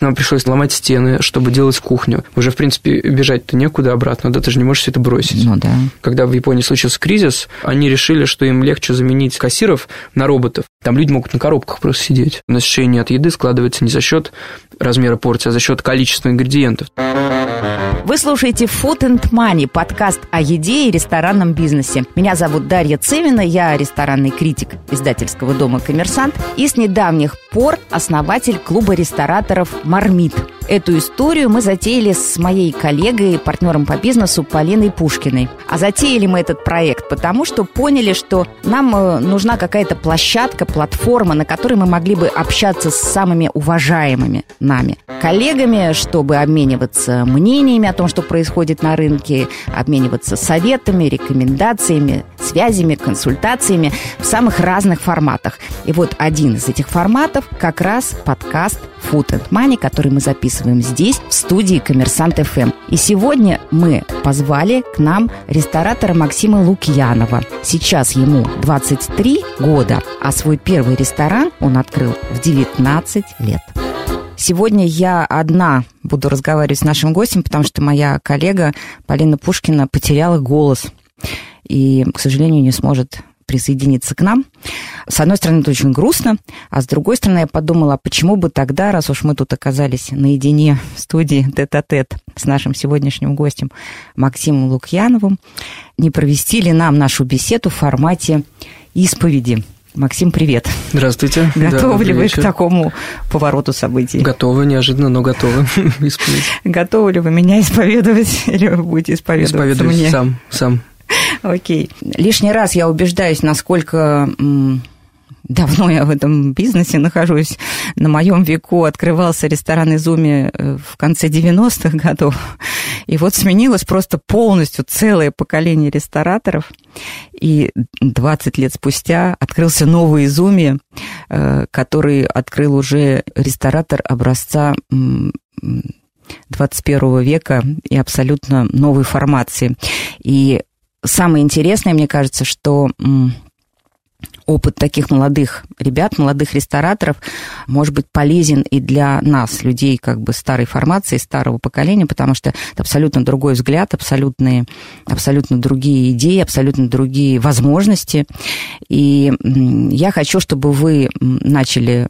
Нам пришлось ломать стены, чтобы делать кухню. Уже, в принципе, бежать-то некуда обратно, да, ты же не можешь все это бросить. Ну да. Когда в Японии случился кризис, они решили, что им легче заменить кассиров на роботов. Там люди могут на коробках просто сидеть. Насыщение от еды складывается не за счет размера порции, а за счет количества ингредиентов. Вы слушаете Food and Money, подкаст о еде и ресторанном бизнесе. Меня зовут Дарья Цевина, я ресторанный критик издательского дома «Коммерсант» и с недавних пор основатель клуба рестораторов «Мармит». Эту историю мы затеяли с моей коллегой, партнером по бизнесу Полиной Пушкиной. А затеяли мы этот проект потому, что поняли, что нам э, нужна какая-то площадка, платформа, на которой мы могли бы общаться с самыми уважаемыми нами коллегами, чтобы обмениваться мнениями о том, что происходит на рынке, обмениваться советами, рекомендациями, связями, консультациями в самых разных форматах. И вот один из этих форматов как раз подкаст Food and Money, который мы записываем здесь, в студии Коммерсант ФМ. И сегодня мы позвали к нам ресторатора Максима Лукьянова. Сейчас ему 23 года, а свой первый ресторан он открыл в 19 лет. Сегодня я одна буду разговаривать с нашим гостем, потому что моя коллега Полина Пушкина потеряла голос и, к сожалению, не сможет присоединиться к нам. С одной стороны, это очень грустно, а с другой стороны, я подумала, а почему бы тогда, раз уж мы тут оказались наедине в студии тет-а-тет с нашим сегодняшним гостем Максимом Лукьяновым, не провести ли нам нашу беседу в формате исповеди? Максим, привет. Здравствуйте. Готовы да, ли вы вечер. к такому повороту событий? Готовы, неожиданно, но готовы исповедовать. Готовы ли вы меня исповедовать или вы будете исповедоваться Исповедуюсь мне? сам, сам. Окей. Лишний раз я убеждаюсь, насколько давно я в этом бизнесе нахожусь. На моем веку открывался ресторан Изуми э, в конце 90-х годов. И вот сменилось просто полностью целое поколение рестораторов. И 20 лет спустя открылся новый Изуми, э, который открыл уже ресторатор образца 21 века и абсолютно новой формации. И самое интересное, мне кажется, что опыт таких молодых ребят, молодых рестораторов может быть полезен и для нас, людей как бы старой формации, старого поколения, потому что это абсолютно другой взгляд, абсолютные, абсолютно другие идеи, абсолютно другие возможности. И я хочу, чтобы вы начали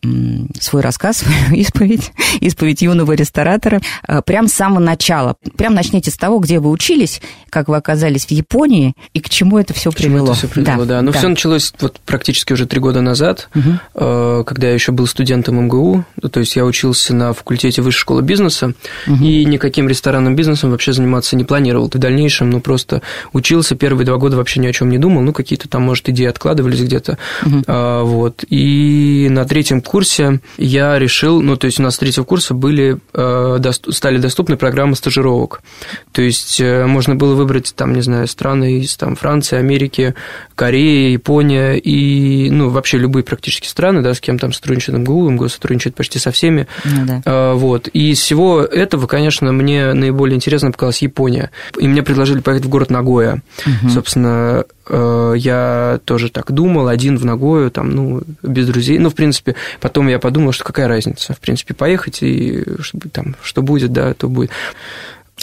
свой рассказ, свою исповедь, исповедь юного ресторатора, э, прямо с самого начала. Прям начните с того, где вы учились, как вы оказались в Японии и к чему это все привело. Это все привело, да. да. Ну, да. все началось вот практически практически уже три года назад, угу. когда я еще был студентом МГУ, то есть я учился на факультете Высшей школы бизнеса, угу. и никаким ресторанным бизнесом вообще заниматься не планировал. В дальнейшем, ну, просто учился, первые два года вообще ни о чем не думал, ну, какие-то там, может, идеи откладывались где-то, угу. а, вот. И на третьем курсе я решил, ну, то есть у нас с третьего курса были, э, стали доступны программы стажировок, то есть э, можно было выбрать, там, не знаю, страны из там, Франции, Америки, Кореи, Япония и и, ну, вообще любые практически страны, да, с кем там сотрудничает МГУ, МГУ сотрудничает почти со всеми. Ну, да. а, вот. И из всего этого, конечно, мне наиболее интересно показалась Япония. И мне предложили поехать в город Нагоя. Угу. Собственно, э, я тоже так думал, один в Нагою, там, ну, без друзей. Ну, в принципе, потом я подумал, что какая разница, в принципе, поехать, и чтобы там, что будет, да, то будет.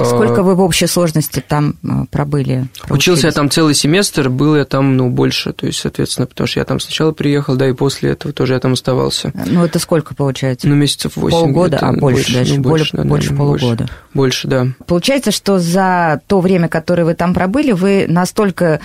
Сколько вы в общей сложности там э, пробыли? Учился я там целый семестр, был я там, ну, больше, то есть, соответственно, потому что я там сначала приехал, да, и после этого тоже я там оставался. Ну, это сколько получается? Ну, месяцев восемь. Полгода, а больше, больше даже, ну, больше, да, больше да, полугода. Больше, больше, да. Получается, что за то время, которое вы там пробыли, вы настолько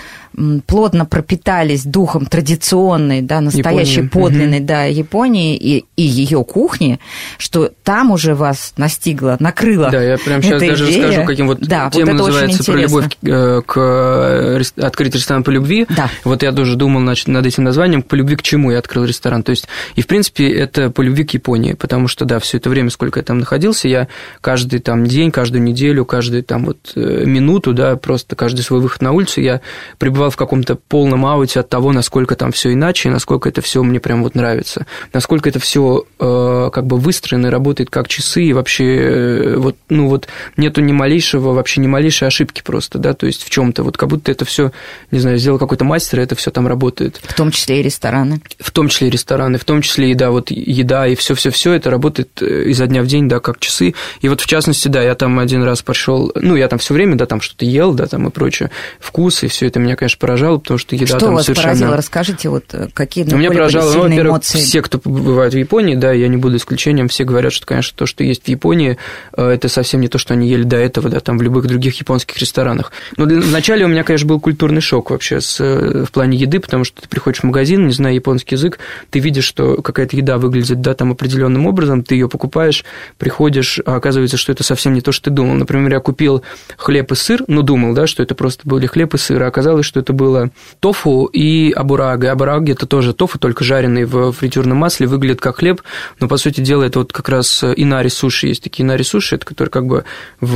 плотно пропитались духом традиционной, да, настоящей, Японии. подлинной, угу. да, Японии и, и ее кухни, что там уже вас настигло, накрыло. Да, я прям сейчас даже. Расскажу, каким вот да, тема вот называется про любовь э, к э, открыть ресторан по любви. Да. Вот я тоже думал значит, над этим названием по любви к чему я открыл ресторан. То есть, и в принципе это по любви к Японии, потому что да, все это время, сколько я там находился, я каждый там день, каждую неделю, каждую там вот э, минуту, да, просто каждый свой выход на улицу я пребывал в каком-то полном ауте от того, насколько там все иначе, насколько это все мне прям вот нравится, насколько это все э, как бы выстроено и работает как часы, и вообще э, вот, ну вот нету ни ни малейшего, вообще ни малейшей ошибки просто, да, то есть в чем-то, вот как будто это все, не знаю, сделал какой-то мастер, и это все там работает. В том числе и рестораны. В том числе и рестораны, в том числе и, да, вот еда, и все-все-все, это работает э, изо дня в день, да, как часы. И вот в частности, да, я там один раз пошел, ну, я там все время, да, там что-то ел, да, там и прочее, вкус, и все это меня, конечно, поражало, потому что еда что там вас совершенно... поразило? Расскажите, вот э, какие Ну, меня поражало, ну, во-первых, все, кто бывает в Японии, да, я не буду исключением, все говорят, что, конечно, то, что есть в Японии, э, это совсем не то, что они ели до этого, да, там в любых других японских ресторанах. Но для- вначале у меня, конечно, был культурный шок вообще с, э, в плане еды, потому что ты приходишь в магазин, не зная японский язык, ты видишь, что какая-то еда выглядит, да, там определенным образом, ты ее покупаешь, приходишь, а оказывается, что это совсем не то, что ты думал. Например, я купил хлеб и сыр, ну, думал, да, что это просто были хлеб и сыр, а оказалось, что это было тофу и абураги. Абураги – это тоже тофу, только жареный в фритюрном масле, выглядит как хлеб, но, по сути дела, это вот как раз инари суши. Есть такие инари суши, это которые как бы в,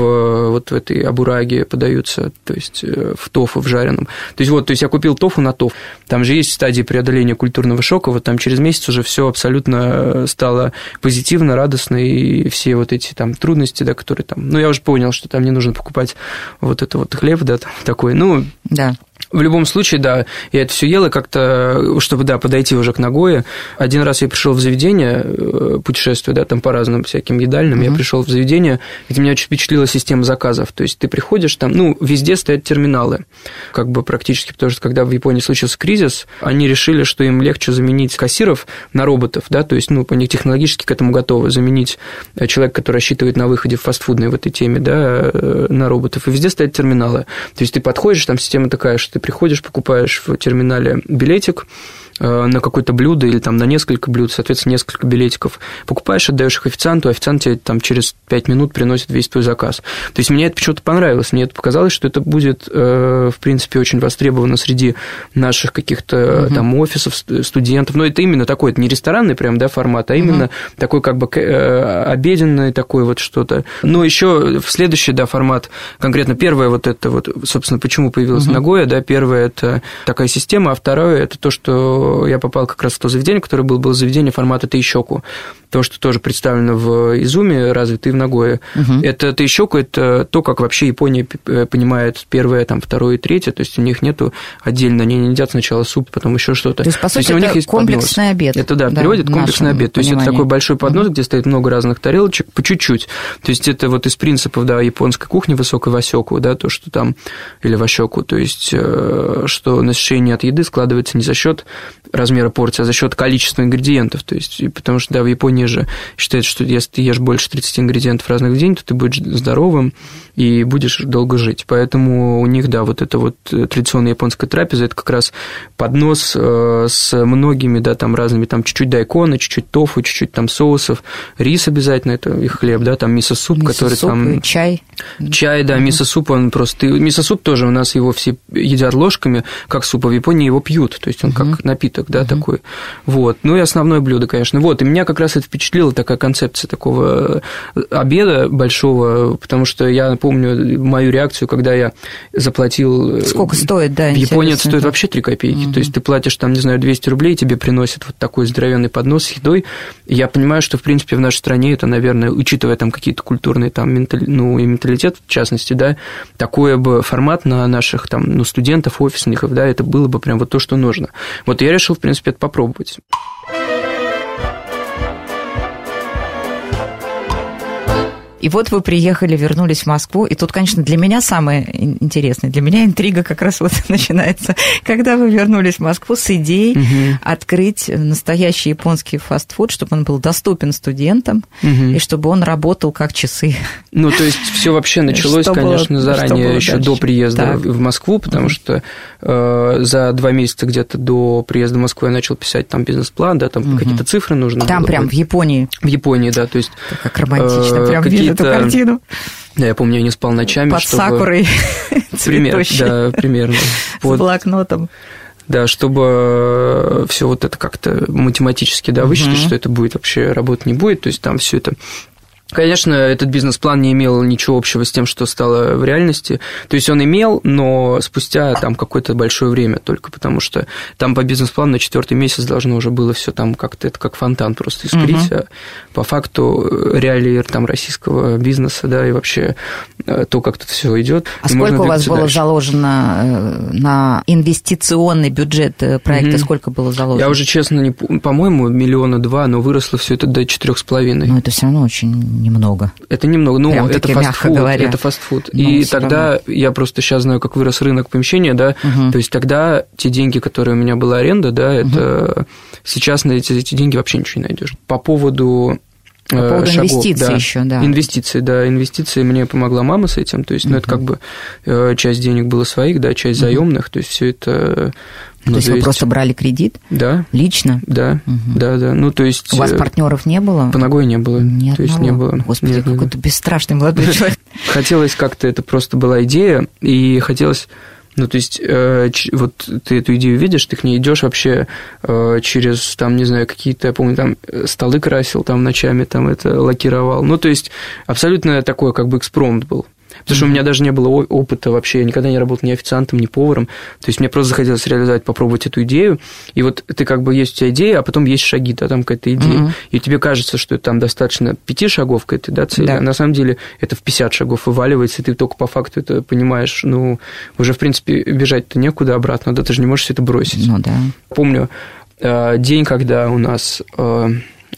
вот в этой абураге подаются, то есть э, в тофу, в жареном. То есть вот, то есть я купил тофу на тофу. Там же есть стадии преодоления культурного шока, вот там через месяц уже все абсолютно стало позитивно, радостно, и все вот эти там трудности, да, которые там... Ну, я уже понял, что там не нужно покупать вот это вот хлеб, да, там такой. Ну, Да. В любом случае, да, я это все ел, и как-то, чтобы, да, подойти уже к Нагое. Один раз я пришел в заведение, э, путешествую, да, там по разным всяким едальным, я пришел в заведение, где меня очень впечатлила система заказов. То есть ты приходишь там, ну, везде стоят терминалы, как бы практически, потому что когда в Японии случился кризис, они решили, что им легче заменить кассиров на роботов, да, то есть, ну, они технологически к этому готовы, заменить э, человека, который рассчитывает на выходе в фастфудной в этой теме, да, э, на роботов. И везде стоят терминалы. То есть ты подходишь, там система такая, что ты приходишь, покупаешь в терминале билетик, на какое-то блюдо или там на несколько блюд, соответственно, несколько билетиков. Покупаешь, отдаешь их официанту, официант тебе там через 5 минут приносит весь твой заказ. То есть мне это почему-то понравилось, мне это показалось, что это будет, э, в принципе, очень востребовано среди наших каких-то там офисов, ст- студентов. Но это именно такой, это не ресторанный прям, да, формат, а именно такой как бы э, обеденный такой вот что-то. Но еще в следующий, да, формат, конкретно первое вот это вот, собственно, почему появилась Нагоя, да, первое это такая система, а второе это то, что я попал как раз в то заведение, которое было, было заведение формата Тейщоку. То, что тоже представлено в Изуме, развито и в Нагое. Это Тейщоку, это то, как вообще Япония э, понимает первое, там, второе и третье, то есть у них нету отдельно, они не едят сначала суп, потом еще что-то. То есть, по сути, у них это есть поднос. комплексный обед. Это, да, Да, переводит комплексный обед. То есть, это понимании. такой большой поднос, где стоит много разных тарелочек, по чуть-чуть. То есть, это вот из принципов, да, японской кухни высокой васёку, да, то, что там, или васёку, то есть, э, что насыщение от еды складывается не за счет размера порции, а за счет количества ингредиентов. То есть, и потому что, да, в Японии же считается, что если ты ешь больше 30 ингредиентов разных в день, то ты будешь здоровым и будешь долго жить. Поэтому у них, да, вот это вот э, традиционная японская трапеза, это как раз поднос э, с многими, да, там разными, там чуть-чуть дайкона, чуть-чуть тофу, чуть-чуть там соусов, рис обязательно, это их хлеб, да, там мисо-суп, который Мисо-суп там... и чай. Чай, да, мисо-суп, он просто... Мисо-суп тоже у нас его все едят ложками, как суп, а в Японии его пьют, то есть он как напиток, да, такой. Вот. Ну и основное блюдо, конечно. Вот, и меня как раз это впечатлила такая концепция такого э, обеда большого, потому что я помню мою реакцию, когда я заплатил... э, Сколько стоит, да, В Японии это стоит вообще 3 копейки. То есть ты платишь там, не знаю, 200 рублей, тебе приносят вот такой здоровенный поднос с едой. Я понимаю, что, в принципе, в нашей стране это, наверное, учитывая там какие-то культурные там ментали... ну, и менталитет, в частности, да, такой бы формат на наших там, ну, студентов, офисников, да, это было бы прям вот то, что нужно. Вот я решил, в принципе, это попробовать. И вот вы приехали, вернулись в Москву, и тут, конечно, для меня самое ин- интересное, для меня интрига как раз вот начинается, когда вы вернулись в Москву с идеей Мгм. открыть настоящий японский фастфуд, чтобы он был доступен студентам, Мгм. и чтобы он работал как часы. Ну, то есть все вообще началось, Что было- конечно, что заранее, было еще дальше? до приезда Так. в Москву, потому что э, за два месяца где-то до приезда в Москву я начал писать там бизнес-план, да, там какие-то цифры нужно Там было прям в. Японии, в Японии, да, то есть, как романтично, Э, прям вижу эту какие-то картину да, я помню, я не спал ночами, под чтобы... сакурой Пример, да, примерно. с Вот, блокнотом. да, чтобы все вот это как-то математически, да, высчитать, Мгм. что это будет вообще работать не будет, то есть там все это Конечно, этот бизнес-план не имел ничего общего с тем, что стало в реальности. То есть он имел, но спустя там какое-то большое время только, потому что там по бизнес-плану на четвертый месяц должно уже было все там как-то это как фонтан просто искрить. Угу. А по факту э, реалии там российского бизнеса, да, и вообще э, то, как тут все идет. А сколько у вас было дальше. заложено э, на инвестиционный бюджет проекта? Угу. Сколько было заложено? Я уже честно не, по-моему, миллиона два, но выросло все это до четырех с половиной. Ну это все равно очень немного. Это немного, ну, Прям это фастфуд, это фастфуд. Ну, и тогда равно. я просто сейчас знаю, как вырос рынок помещения, да, угу. то есть тогда те деньги, которые у меня была аренда, да, это угу. сейчас на эти, эти деньги вообще ничего не найдешь. По поводу по э, поводу шагов, инвестиций да. еще, да. Инвестиции, да, инвестиции мне помогла мама с этим, то есть, ну, это как бы э, часть денег было своих, да, часть заемных, то есть все это ну, то есть вы просто брали кредит? Да. Лично? Да, угу. да, да. Ну, то есть... У вас э, партнеров не было? По ногой не было. Нет, то есть не было. Господи, какой-то бесстрашный молодой человек. Хотелось как-то, это просто была идея, и хотелось... Ну, то есть, э, вот ты эту идею видишь, ты к ней идешь вообще э, через, там, не знаю, какие-то, я помню, там, столы красил, там, ночами, там, это лакировал. Ну, то есть, абсолютно такой, как бы, экспромт был. Потому что у меня даже не было опыта вообще, я никогда не работал ни официантом, ни поваром. То есть мне просто захотелось реализовать, попробовать эту идею. И вот ты как бы есть у тебя идея, а потом есть шаги, да, там какая-то идея. Mm-hmm. И тебе кажется, что там достаточно пяти шагов к этой да, цели, да. а на самом деле это в 50 шагов вываливается, и ты только по факту это понимаешь. Ну, уже, в принципе, бежать-то некуда обратно, да, ты же не можешь все это бросить. Ну, да. Помню э, день, когда у нас э,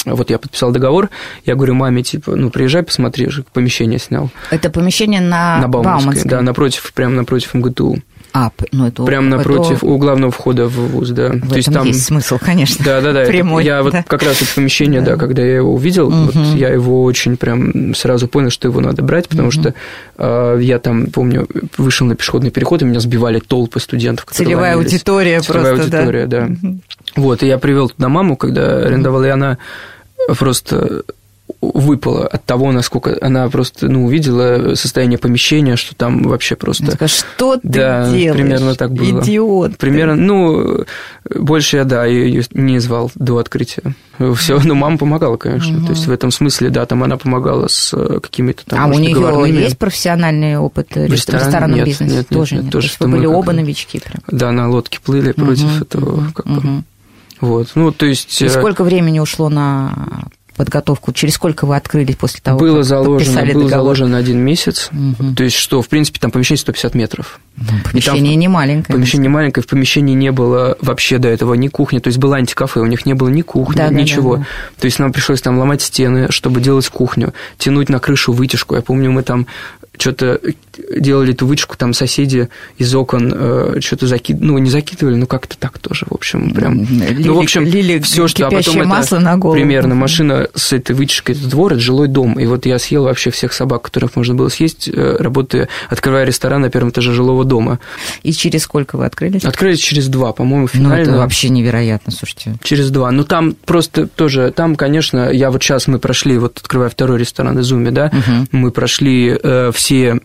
вот я подписал договор, я говорю маме, типа, ну, приезжай, посмотри, же помещение снял. Это помещение на, на Бауманской? Да, напротив, прямо напротив МГТУ. А, ну это Прямо напротив, это... у главного входа в ВУЗ, да. В То есть там есть смысл, конечно. Да, да, да. Прямой. Это, я да. вот как раз это помещение, да, да когда я его увидел, угу. вот я его очень прям сразу понял, что его надо брать, потому угу. что э, я там, помню, вышел на пешеходный переход, и меня сбивали толпы студентов. Целевая ломились. аудитория Целевая просто, аудитория, да. да. Угу. Вот, и я привел туда маму, когда арендовал, и она просто выпала от того, насколько она просто ну, увидела состояние помещения, что там вообще просто... Скажешь, что ты да, делаешь? примерно так было. Идиот. Примерно, ты. ну, больше я, да, ее не звал до открытия. Все, но мама помогала, конечно. Угу. То есть в этом смысле, да, там она помогала с э, какими-то там, А у нее договорными. есть профессиональный опыт в, ресторан, ресторанном нет, бизнесе? Нет, тоже нет, нет. То есть вы были оба новички прям? Да, на лодке плыли против угу, этого. Как угу. Вот, ну, то есть... И э, сколько времени ушло на подготовку? Через сколько вы открылись после того, было как заложено, подписали Было договор? заложено один месяц, угу. то есть что, в принципе, там помещение 150 метров. Ну, помещение не маленькое. Помещение не маленькое, в помещении не было вообще до этого ни кухни, то есть было антикафе, у них не было ни кухни, да, ничего. Да, да, да. То есть нам пришлось там ломать стены, чтобы делать кухню, тянуть на крышу вытяжку. Я помню, мы там что-то делали эту вытяжку, там соседи из окон э, что-то закидывали, ну, не закидывали, но как-то так тоже, в общем, прям. Лили, ну, в общем, лили все, что... А потом масло это, на голову. Примерно, машина с этой вытяжкой, это двор, это жилой дом. И вот я съел вообще всех собак, которых можно было съесть, э, работая, открывая ресторан на первом этаже жилого дома. И через сколько вы открылись? Открылись через два, по-моему, финально. Ну, это вообще невероятно, слушайте. Через два. Ну, там просто тоже, там, конечно, я вот сейчас мы прошли, вот открывая второй ресторан Изуми, да, угу. мы прошли э, все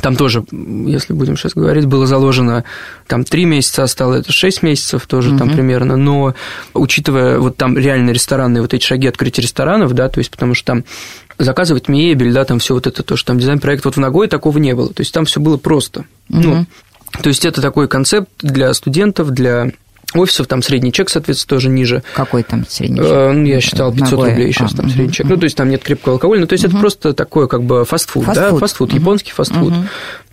там тоже, если будем сейчас говорить, было заложено там три месяца, а стало это шесть месяцев тоже угу. там примерно, но учитывая вот там реально ресторанные вот эти шаги открытия ресторанов, да, то есть потому что там заказывать мебель, да, там все вот это то, что там дизайн-проект, вот в Ногой такого не было, то есть там все было просто, угу. ну, то есть это такой концепт для студентов, для офисов, там средний чек, соответственно, тоже ниже. Какой там средний чек? Э, ну, я считал 500 Ногой. рублей сейчас а, там угу, средний чек. Угу. Ну, то есть там нет крепкого алкоголя, ну, то есть угу. это просто такое как бы фастфуд, фастфуд. да, фастфуд, угу. японский фастфуд. Угу.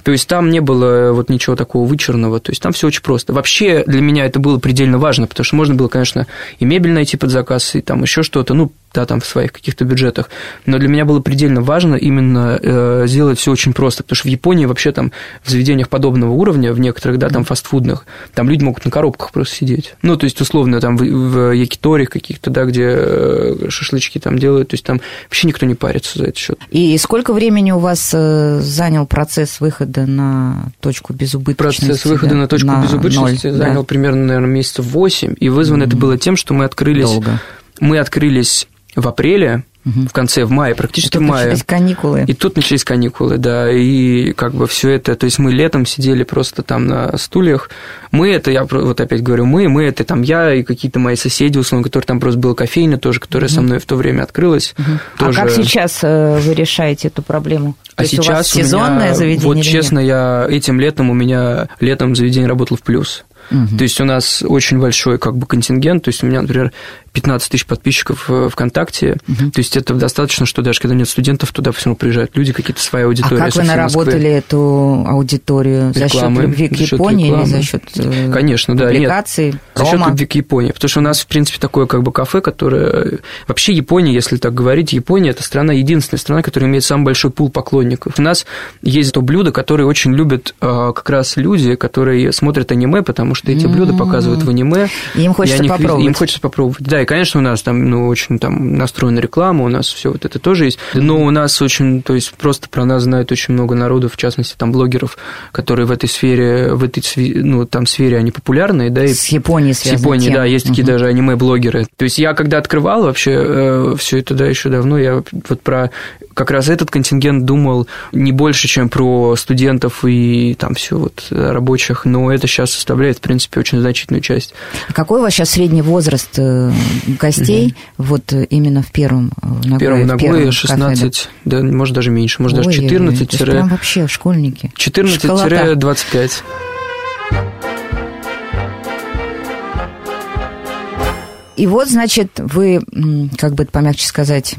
То есть там не было вот ничего такого вычурного, то есть там все очень просто. Вообще для меня это было предельно важно, потому что можно было, конечно, и мебель найти под заказ, и там еще что-то, ну, да, там в своих каких-то бюджетах. Но для меня было предельно важно именно э, сделать все очень просто, потому что в Японии вообще там в заведениях подобного уровня, в некоторых, да, там фастфудных, там люди могут на коробках просто сидеть. Ну, то есть, условно, там в, в якиториях каких-то, да, где э, шашлычки там делают, то есть там вообще никто не парится за этот счет. И сколько времени у вас э, занял процесс выхода на точку безубыточности? Процесс выхода да? на точку на безубыточности 0, занял да. примерно, наверное, месяцев 8, и вызвано mm-hmm. это было тем, что мы открылись... Долго. Мы открылись в апреле, угу. в конце, в мае, практически в мае. начались каникулы. И тут начались каникулы, да, и как бы все это, то есть мы летом сидели просто там на стульях. Мы это, я вот опять говорю, мы, мы это там я и какие-то мои соседи, условно, которые там просто была кофейня тоже, которая угу. со мной в то время открылась. Угу. Тоже... А как сейчас э, вы решаете эту проблему? А то сейчас у вас сезонное меня, заведение? Вот честно, я этим летом у меня летом заведение работало в плюс. Угу. То есть у нас очень большой как бы контингент, то есть у меня, например, 15 тысяч подписчиков в ВКонтакте, угу. то есть это достаточно, что даже когда нет студентов, туда все равно приезжают люди, какие-то свои аудитории. А как вы наработали эту аудиторию? За счет любви к Японии или за счет э, Конечно, да. публикаций? Нет, за счет любви к Японии, потому что у нас, в принципе, такое как бы кафе, которое... Вообще Япония, если так говорить, Япония – это страна, единственная страна, которая имеет самый большой пул поклонников. У нас есть то блюдо, которое очень любят э, как раз люди, которые смотрят аниме, потому что эти блюда показывают в аниме. И им хочется попробовать. Им хочется попробовать. Да, и, конечно, у нас там, ну, очень там настроена реклама, у нас все вот это тоже есть. Но у нас очень, то есть просто про нас знает очень много народу, в частности, там блогеров, которые в этой сфере, в этой, ну, там сфере они популярные, да. И с Японией связаны. С Японией, да, есть угу. такие даже аниме-блогеры. То есть я когда открывал вообще э, все это, да, еще давно, я вот про как раз этот контингент думал не больше, чем про студентов и там все вот рабочих, но это сейчас составляет, в принципе, очень значительную часть. А какой у вас сейчас средний возраст э, гостей угу. вот именно в первом Нагое? В первом Нагое 16, кафе, да? да, может даже меньше, может Ой, даже 14 тире... прям вообще школьники. 14-25. И вот, значит, вы, как бы это помягче сказать,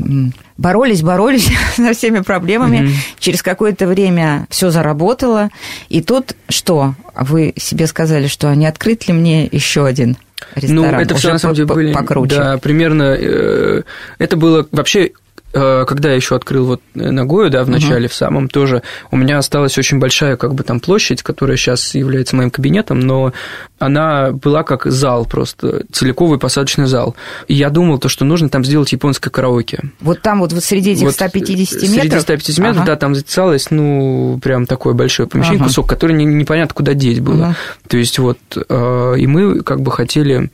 боролись, боролись со всеми проблемами. Угу. Через какое-то время все заработало. И тут что? Вы себе сказали, что а не открыть ли мне еще один ресторан? Ну, это все на самом деле были... Покруче. Да, примерно... Э, это было вообще когда я еще открыл вот Нагою, да, в начале, uh-huh. в самом тоже, у меня осталась очень большая, как бы там площадь, которая сейчас является моим кабинетом, но она была как зал просто, целиковый посадочный зал. И я думал, то, что нужно там сделать японское караоке. Вот там вот, вот среди этих вот 150 метров? Среди 150 метров, ага. да, там затесалось, ну, прям такое большое помещение, ага. кусок, который не, непонятно куда деть было. Ага. То есть вот, э, и мы как бы хотели Э,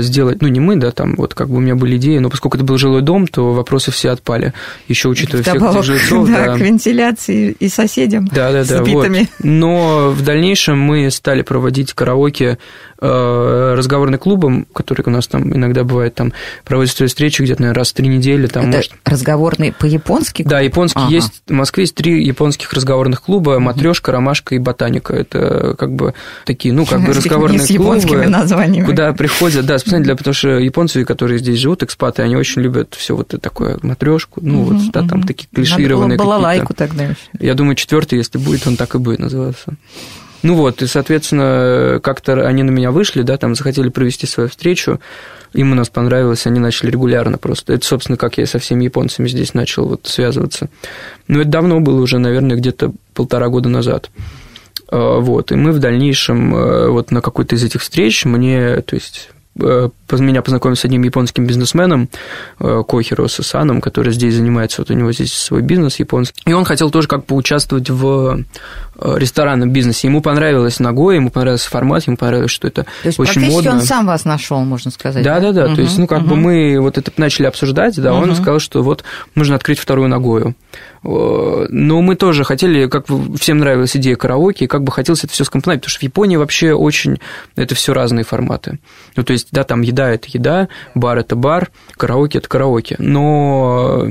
сделать, ну не мы, да, там вот как бы у меня были идеи, но поскольку это был жилой дом, то вопросы все отпали, еще учитывая всех этих жильцов. Да, да, к вентиляции и соседям да, да, да, вот. Но в дальнейшем мы стали проводить караоке Э, разговорным клубом, который у нас там иногда бывает, там проводятся встречи где-то, наверное, раз в три недели. Там, Это может... разговорный по-японски? Да, японский ага. есть. В Москве есть три японских разговорных клуба, матрешка, ромашка и ботаника. Это как бы такие, ну, как бы разговорные с клубы, названиями. куда приходят, да, специально для, потому что японцы, которые здесь живут, экспаты, они очень любят все вот такое матрешку, ну, вот, да, там такие клишированные Надо было балалайку тогда еще. Я думаю, четвертый, если будет, он так и будет называться. Ну вот, и, соответственно, как-то они на меня вышли, да, там захотели провести свою встречу, им у нас понравилось, они начали регулярно просто. Это, собственно, как я со всеми японцами здесь начал вот связываться. Но это давно было уже, наверное, где-то полтора года назад. А, вот, и мы в дальнейшем, э, вот на какой-то из этих встреч мне, то есть Э, меня познакомил с одним японским бизнесменом, э, Кохиро Сасаном, который здесь занимается, вот у него здесь свой бизнес японский. И он хотел тоже как поучаствовать в э, ресторанном бизнесе. Ему понравилось Нагой, ему понравился формат, ему понравилось, что это то есть очень модно. он сам вас нашел, можно сказать. Да, да, да. Угу, то есть, ну, как угу. бы мы вот это начали обсуждать, да, угу. он сказал, что вот нужно открыть вторую Нагою. Но мы тоже хотели, как всем нравилась идея караоке, и как бы хотелось это все скомпоновать, потому что в Японии вообще очень это все разные форматы. Ну, то есть, да, там еда это еда, бар это бар, караоке это караоке. Но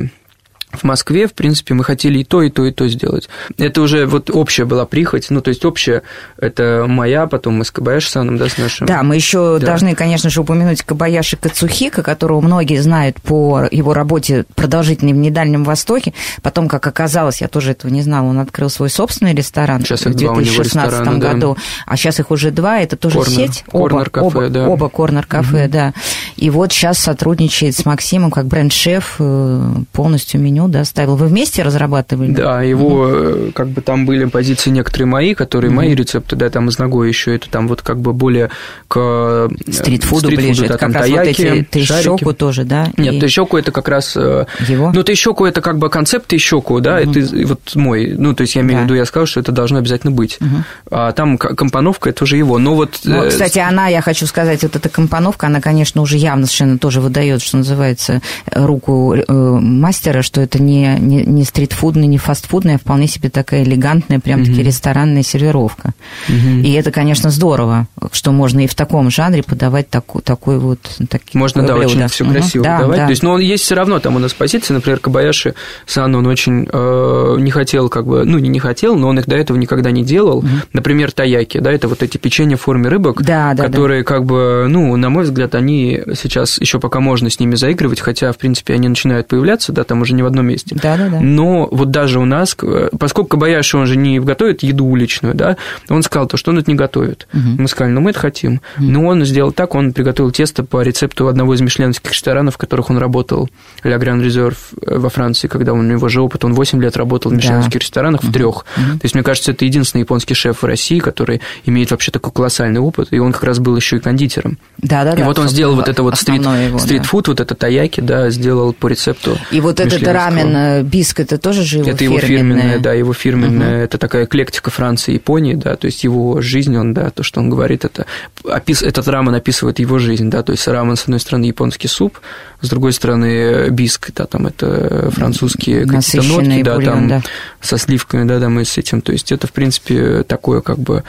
в Москве, в принципе, мы хотели и то, и то, и то сделать. Это уже вот общая была прихоть, ну, то есть общая, это моя, потом мы с Кабаяши Саном, да, с нашим. Да, мы еще да. должны, конечно же, упомянуть Кабаяши Кацухика, которого многие знают по его работе продолжительной в Недальнем Востоке. Потом, как оказалось, я тоже этого не знала, он открыл свой собственный ресторан сейчас в 2016 два году, да. а сейчас их уже два, это тоже корнер, сеть. Корнер кафе, оба, да. Оба корнер-кафе, угу. да. И вот сейчас сотрудничает с Максимом как бренд-шеф, э, полностью меню меню, да, ставил. Вы вместе разрабатывали? Да, его, угу. как бы там были позиции некоторые мои, которые угу. мои рецепты, да, там из ногой еще, это там вот как бы более к э, стритфуду, стритфуду ближе, да, это там как таяки, раз вот эти тыщоку тоже, да? Нет, и... тыщоку это как раз... Его? Ну, тыщоку это как бы концепт тыщоку, да, угу. это вот мой, ну, то есть я имею да. в виду, я сказал, что это должно обязательно быть. Угу. А там компоновка, это уже его, но вот... Ну, кстати, она, я хочу сказать, вот эта компоновка, она, конечно, уже явно совершенно тоже выдает, что называется, руку э, мастера, что это не, не, не стритфудная, не фастфудная, а вполне себе такая элегантная, прям-таки угу. ресторанная сервировка. Угу. И это, конечно, здорово, что можно и в таком жанре подавать такой, такой вот... Такие, можно, да, блюдо. очень все красиво угу. подавать. Да. То есть, но он есть все равно там у нас позиции, например, Кабаяши Сан, он очень э, не хотел, как бы, ну, не не хотел, но он их до этого никогда не делал. Угу. Например, таяки, да, это вот эти печенья в форме рыбок, да, да, которые, да. как бы, ну, на мой взгляд, они сейчас еще пока можно с ними заигрывать, хотя, в принципе, они начинают появляться, да, там уже не в одном месте. Да, да, да. Но вот даже у нас, поскольку Кабаяши, он же не готовит еду уличную, да, он сказал то, что он это не готовит. Угу. Мы сказали, ну, мы это хотим. Угу. Но он сделал так, он приготовил тесто по рецепту одного из мишленских ресторанов, в которых он работал, Ля Гран Резерв во Франции, когда у него же опыт, он 8 лет работал в мишленских да. ресторанах, в трех. Угу. То есть, мне кажется, это единственный японский шеф в России, который имеет вообще такой колоссальный опыт, и он как раз был еще и кондитером. Да, да, и да. вот он сделал вот это вот стрит, его, стритфуд, да. вот это таяки, да, сделал по рецепту. И вот этот рамен э, биск, это тоже же его Это его фирменное, да, его фирменное, угу. это такая эклектика Франции и Японии, да, то есть его жизнь, он, да, то, что он говорит, это опис, этот рамен описывает его жизнь, да, то есть рамен, с одной стороны, японский суп, с другой стороны, биск, да, там это французские какие-то нотки, да, бульон, там да. со сливками, да, там и с этим, то есть это, в принципе, такое как бы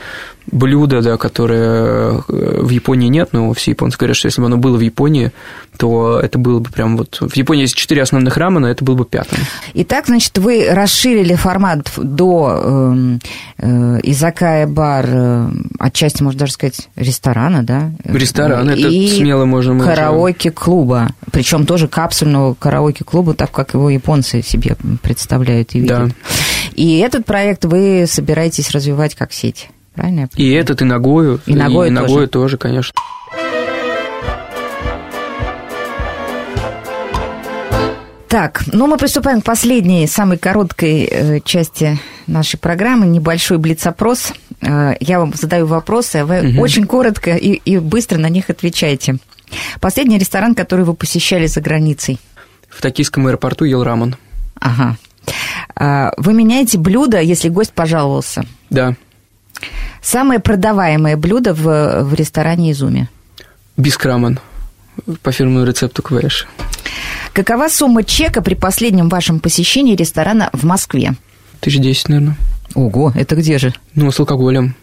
блюдо, да, которое э, в Японии нет, но все японцы говорят, что если бы оно было в Японии, то это было бы прям вот... В Японии есть четыре основных рамена, это было бы пятым. Итак, значит, вы расширили формат до э, э, изакая бар, э, отчасти, можно даже сказать, ресторана, да? Ресторан, это и смело можем... караоке-клуба, причем тоже капсульного караоке-клуба, так как его японцы себе представляют и видят. Да. И этот проект вы собираетесь развивать как сеть? Правильно? И этот, и ногою. И ногою, и тоже. ногою тоже, конечно. Так, ну мы приступаем к последней, самой короткой э, части нашей программы, небольшой блиц-опрос. Э, я вам задаю вопросы, а вы угу. очень коротко и, и быстро на них отвечаете. Последний ресторан, который вы посещали за границей? В токийском аэропорту ел рамен. Ага. А, вы меняете блюдо, если гость пожаловался? Да. Самое продаваемое блюдо в, в ресторане Изуми? Бискрамен по фирменному рецепту КВШ. Какова сумма чека при последнем вашем посещении ресторана в Москве? Тысяч десять, наверное. Ого, это где же? Ну, с алкоголем.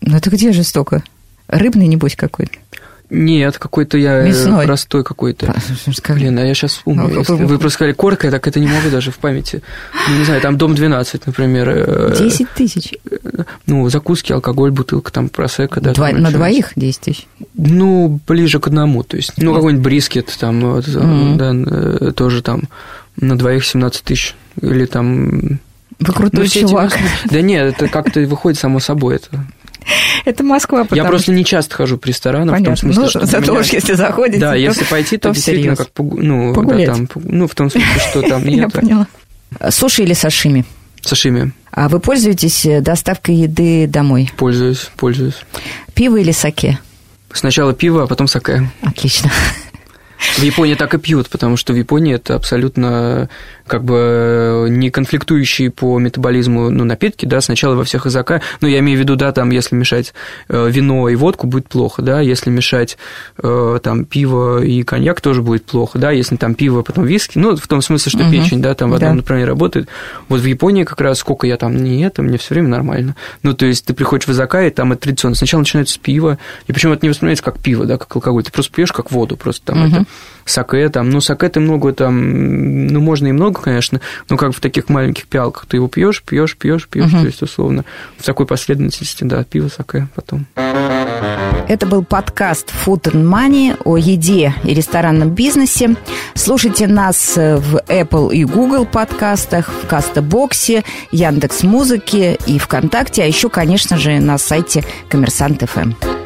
Ну, это где же столько? Рыбный, небось, какой-то? Нет, какой-то я Мясной. простой какой-то. Блин, а я сейчас вспомню. Ну, вы просто сказали корка, я так это не могу даже в памяти. Ну, не знаю, там дом 12, например. 10 э, тысяч? Ну, закуски, алкоголь, бутылка, там просека. Да, Два, на двоих 10 тысяч? Ну, ближе к одному. То есть, ну, какой-нибудь брискет там, вот, mm-hmm. да, э, тоже там на двоих 17 тысяч. Или там... Вы крутой ну, чувак. Эти... Да нет, это как-то выходит само собой. Это Это Москва. Я просто не часто хожу по ресторанам, Понятно. в том смысле, ну, что зато уж если заходите, Да, то, если пойти, то, то действительно как ну, Погулять. Да, там, ну, в том смысле, что там нет. Я поняла. Суши или сашими? Сашими. А вы пользуетесь э, доставкой еды домой? Пользуюсь, пользуюсь. Пиво или саке? Сначала пиво, а потом саке. Отлично. В Японии так и пьют, потому что в Японии это абсолютно как бы не конфликтующие по метаболизму ну, напитки, да, сначала во всех языка, ну, я имею в виду, да, там, если мешать э, вино и водку, будет плохо, да, если мешать э, там пиво и коньяк, тоже будет плохо, да, если там пиво, потом виски, ну, в том смысле, что угу. печень, да, там в одном да. направлении работает. Вот в Японии как раз сколько я там не это, мне все время нормально. Ну, то есть ты приходишь в Изака, и там это традиционно. Сначала начинается с пива, и причем это не воспринимается как пиво, да, как алкоголь, ты просто пьешь как воду, просто там угу. это саке, там, ну, саке ты много там, ну, можно и много, конечно, но как в таких маленьких пиалках ты его пьешь, пьешь, пьешь, пьешь, угу. то есть, условно, в такой последовательности, да, пиво, саке потом. Это был подкаст Food and Money о еде и ресторанном бизнесе. Слушайте нас в Apple и Google подкастах, в Кастобоксе, Яндекс Музыке и ВКонтакте, а еще, конечно же, на сайте Коммерсант ФМ.